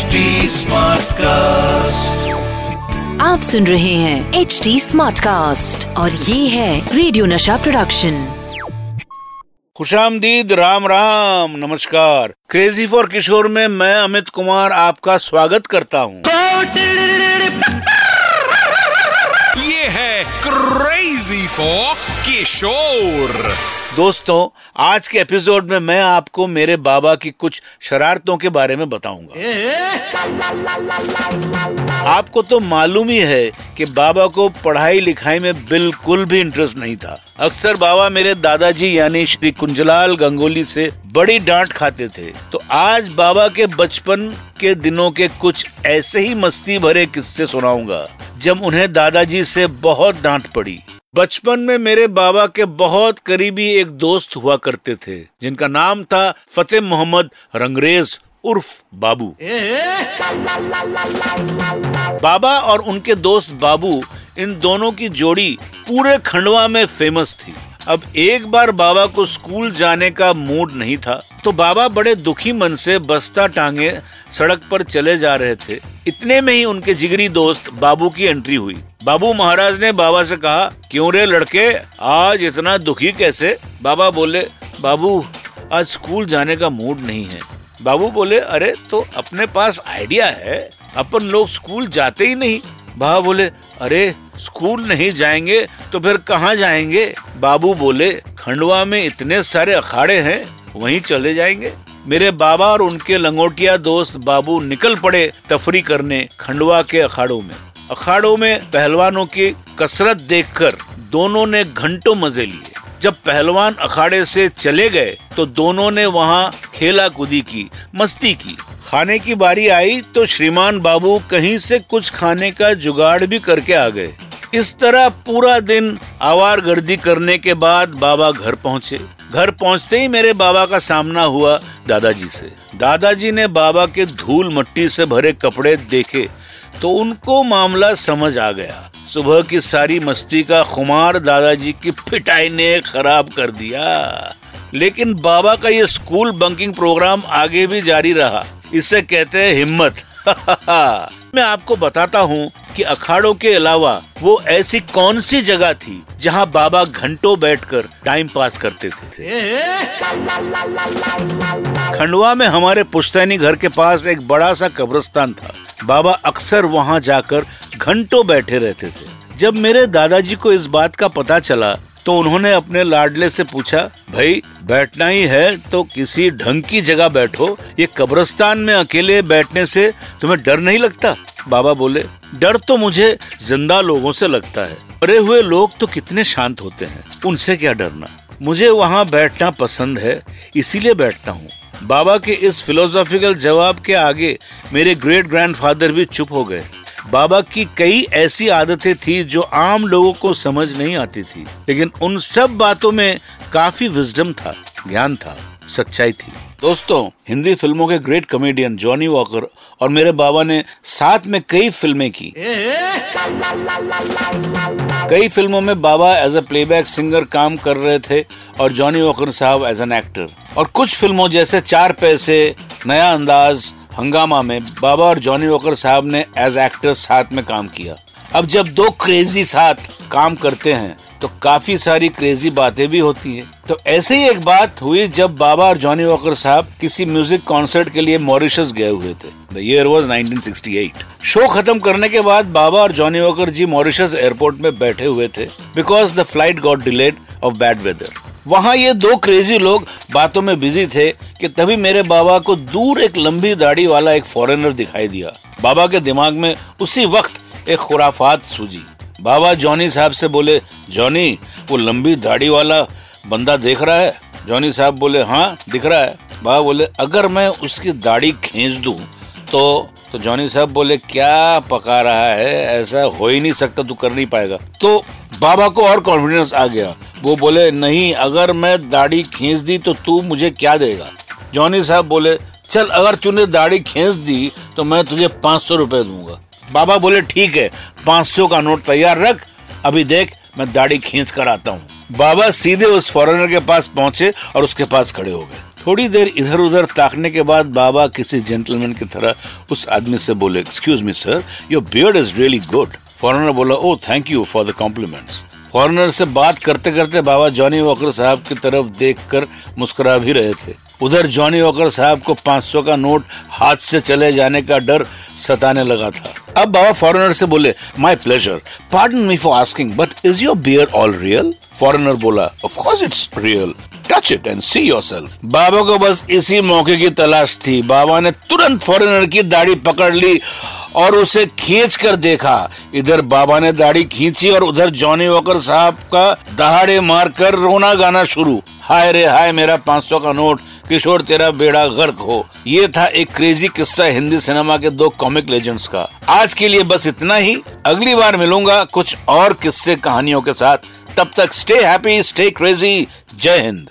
HD cast आप सुन रहे हैं एच डी स्मार्ट कास्ट और ये है रेडियो नशा प्रोडक्शन खुशामदीद राम राम नमस्कार। क्रेजी फॉर किशोर में मैं अमित कुमार आपका स्वागत करता हूँ। ये है क्रेजी फॉर किशोर दोस्तों आज के एपिसोड में मैं आपको मेरे बाबा की कुछ शरारतों के बारे में बताऊँगा। आपको तो मालूम ही है कि बाबा को पढ़ाई लिखाई में बिल्कुल भी इंटरेस्ट नहीं था। अक्सर बाबा मेरे दादाजी यानी श्री कुंजलाल गंगोली से बड़ी डांट खाते थे। तो आज बाबा के बचपन के दिनों के कुछ ऐसे ही मस्ती भरे किस्से सुनाऊँगा जब उन्हें दादाजी से बहुत डांट पड़ी। बचपन में मेरे बाबा के बहुत करीबी एक दोस्त हुआ करते थे, जिनका नाम था फतेह मोहम्मद रंगरेज उर्फ़ बाबू। बाबा और उनके दोस्त बाबू इन दोनों की जोड़ी पूरे खंडवा में फ़ेमस थी। अब एक बार बाबा को स्कूल जाने का मूड नहीं था तो बाबा बड़े दुखी मन से बस्ता टांगे सड़क पर चले जा रहे थे। इतने में ही उनके जिगरी दोस्त बाबू की एंट्री हुई। बाबू महाराज ने बाबा से कहा, क्यों रे लड़के, आज इतना दुखी कैसे? बाबा बोले, बाबू, आज स्कूल जाने का मूड नहीं है। बाबू बोले, अरे तो अपने पास आइडिया है। अपन लोग स्कूल जाते ही नहीं। बाबा बोले, अरे, स्कूल नहीं जाएँगे तो फिर कहाँ जाएँगे? बाबू बोले, खंडवा में इतने सारे अखाड़े हैं, वहीं चले जाएँगे। मेरे बाबा और उनके लंगोटिया दोस्त बाबू निकल पड़े तफरी करने खंडवा के अखाड़ों में। अखाड़ों में पहलवानों की कसरत देखकर दोनों ने घंटों मज़े लिए। जब पहलवान अखाड़े से चले गए तो दोनों ने वहाँ खेला कूदी की, मस्ती की। खाने की बारी आई तो श्रीमान बाबू कहीं से कुछ खाने का जुगाड़ भी करके आ गए। इस तरह पूरा दिन आवार गर्दी करने के बाद बाबा घर पहुँचे। घर पहुँचते ही मेरे बाबा का सामना हुआ दादाजी से। दादाजी ने बाबा के धूल मट्टी से भरे कपड़े देखे तो उनको मामला समझ आ गया। सुबह की सारी मस्ती का खुमार दादाजी की पिटाई ने खराब कर दिया। लेकिन बाबा का ये स्कूल बंकिंग प्रोग्राम आगे भी जारी रहा। इसे कहते हैं हिम्मत। मैं आपको बताता हूँ कि अखाड़ों के अलावा वो ऐसी कौन सी जगह थी जहाँ बाबा घंटों बैठकर टाइम पास करते थे खंडवा में हमारे पुश्तैनी घर के पास एक बड़ा सा कब्रिस्तान था। बाबा अक्सर वहाँ जाकर घंटों बैठे रहते थे। जब मेरे दादाजी को इस बात का पता चला तो उन्होंने अपने लाडले से पूछा, भाई, बैठना ही है तो किसी ढंग की जगह बैठो। ये कब्रस्तान में अकेले बैठने से तुम्हें डर नहीं लगता? बाबा बोले, डर तो मुझे ज़िंदा लोगों से लगता है। मरे हुए लोग तो कितने शांत होते हैं, उनसे क्या डरना? मुझे वहाँ बैठना पसंद है, इसीलिए बैठता हूँ। बाबा के इस फिलोसॉफिकल जवाब के आगे मेरे ग्रेट ग्रैंडफादर भी चुप हो गए। बाबा की कई ऐसी आदतें थी जो आम लोगों को समझ नहीं आती थी, लेकिन उन सब बातों में काफ़ी विजडम था, ज्ञान था, सच्चाई थी। दोस्तों, हिंदी फ़िल्मों के ग्रेट कॉमेडियन जॉनी वॉकर और मेरे बाबा ने साथ में कई फ़िल्में की। कई फ़िल्मों में बाबा एज अ प्लेबैक सिंगर काम कर रहे थे और जॉनी वॉकर साहब एज एन एक्टर और कुछ फ़िल्मों जैसे चार पैसे, नया अंदाज हंगामा में बाबा और जॉनी वॉकर साहब ने एज एक्टर साथ में काम किया। अब जब दो क्रेजी साथ काम करते हैं तो काफ़ी सारी क्रेजी बातें भी होती हैं। तो ऐसे ही एक बात हुई जब बाबा और जॉनी वॉकर साहब किसी म्यूज़िक कॉन्सर्ट के लिए मॉरिशस गए हुए थे। द ईयर वॉज़ 1968 शो खत्म करने के बाद बाबा और Johnny Walker ji Mauritius airport में बैठे हुए थे because the flight got delayed of bad weather वहाँ ये दो क्रेजी लोग बातों में बिज़ी थे कि तभी मेरे बाबा को दूर एक लंबी दाढ़ी वाला एक फॉरेनर दिखाई दिया। बाबा के दिमाग में उसी वक्त एक खुराफात सूझी बाबा जॉनी साहब से बोले, जॉनी, वो लंबी दाढ़ी वाला बंदा देख रहा है? जॉनी साहब बोले हाँ दिख रहा है। बाबा बोले, अगर मैं उसकी दाढ़ी खींच दूँ तो तो जॉनी साहब बोले, क्या पका रहा है? ऐसा हो ही नहीं सकता, तू कर नहीं पाएगा। तो बाबा को और कॉन्फिडेंस आ गया। वो बोले, नहीं, अगर मैं दाढ़ी खींच दी तो तू मुझे क्या देगा? जॉनी साहब बोले, चल, अगर तूने दाढ़ी खींच दी तो मैं तुझे पाँच सौ रूपए दूँगा। बाबा बोले, ठीक है, पाँच सौ का नोट तैयार रख, अभी देख, मैं दाढ़ी खींच कर आता हूँ। बाबा सीधे उस फॉरेनर के पास पहुँचे और उसके पास खड़े हो गए। थोड़ी देर इधर उधर ताकने के बाद बाबा किसी जेंटलमैन की तरह उस आदमी से बोले excuse me sir your beard is really good foreigner बोला ओ thank you for the compliments foreigner से बात करते करते बाबा जॉनी वॉकर साहब की तरफ़ देखकर मुस्कुरा भी रहे थे। उधर जॉनी वॉकर साहब को 500 का नोट हाथ से चले जाने का डर सताने लगा था। अब बाबा फॉरेनर से बोले my pleasure pardon me for asking but is your beard all real foreigner बोला of course it's real touch it and see yourself बाबा को बस इसी मौके की तलाश थी। बाबा ने तुरंत फॉरेनर की दाढ़ी पकड़ ली और उसे खींच कर देखा। इधर बाबा ने दाढ़ी खींची और उधर जॉनी वॉकर साहब का दहाड़े मार कर रोना गाना शुरू। हाय रे हाय, मेरा 500 का नोट, किशोर, तेरा बेड़ा गर्क हो। ये था एक क्रेजी किस्सा हिंदी सिनेमा के दो कॉमिक लेजेंड्स का। आज के लिए बस इतना ही। अगली बार मिलूँगा कुछ और किस्से कहानियों के साथ। तब तक स्टे हैप्पी स्टे क्रेजी जय हिंद।